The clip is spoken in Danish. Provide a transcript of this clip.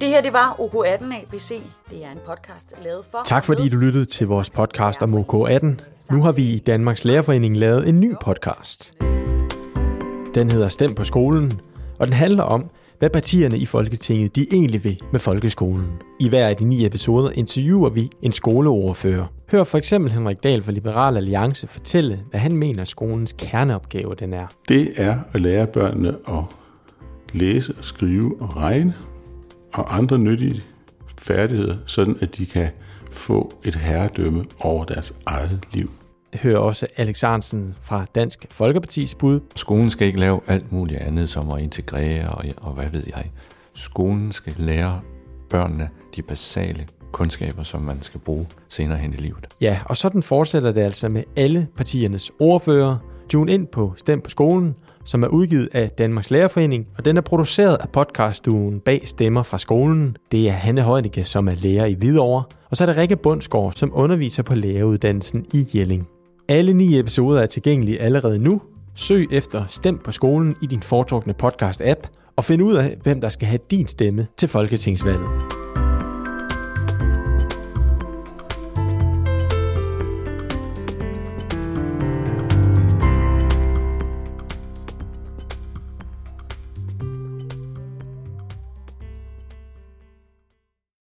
Det her, det var OK18 ABC. Det er en podcast lavet for... Tak fordi du lyttede til vores podcast om OK18. Nu har vi i Danmarks Lærerforening lavet en ny podcast. Den hedder Stem på skolen, og den handler om, hvad partierne i Folketinget de egentlig vil med folkeskolen. I hver af de ni episoder interviewer vi en skoleordfører. Hør for eksempel Henrik Dahl fra Liberal Alliance fortælle, hvad han mener skolens kerneopgave den er. Det er at lære børnene at læse og skrive og regne og andre nyttige færdigheder, sådan at de kan få et herredømme over deres eget liv. Hør også Alex Arnsen fra Dansk Folkepartis bud. Skolen skal ikke lave alt muligt andet som at integrere og, og hvad ved jeg. Skolen skal lære børnene de basale kundskaber, som man skal bruge senere hen i livet. Ja, og sådan fortsætter det altså med alle partiernes ordfører. Tune ind på Stem på skolen, som er udgivet af Danmarks Lærerforening, og den er produceret af podcaststuen Bag Stemmer fra skolen. Det er Hanne Højdeke, som er lærer i Hvidovre, og så er det Rikke Bundsgaard, som underviser på læreruddannelsen i Jelling. Alle ni episoder er tilgængelige allerede nu. Søg efter Stem på skolen i din foretrukne podcast-app, og find ud af, hvem der skal have din stemme til Folketingsvalget.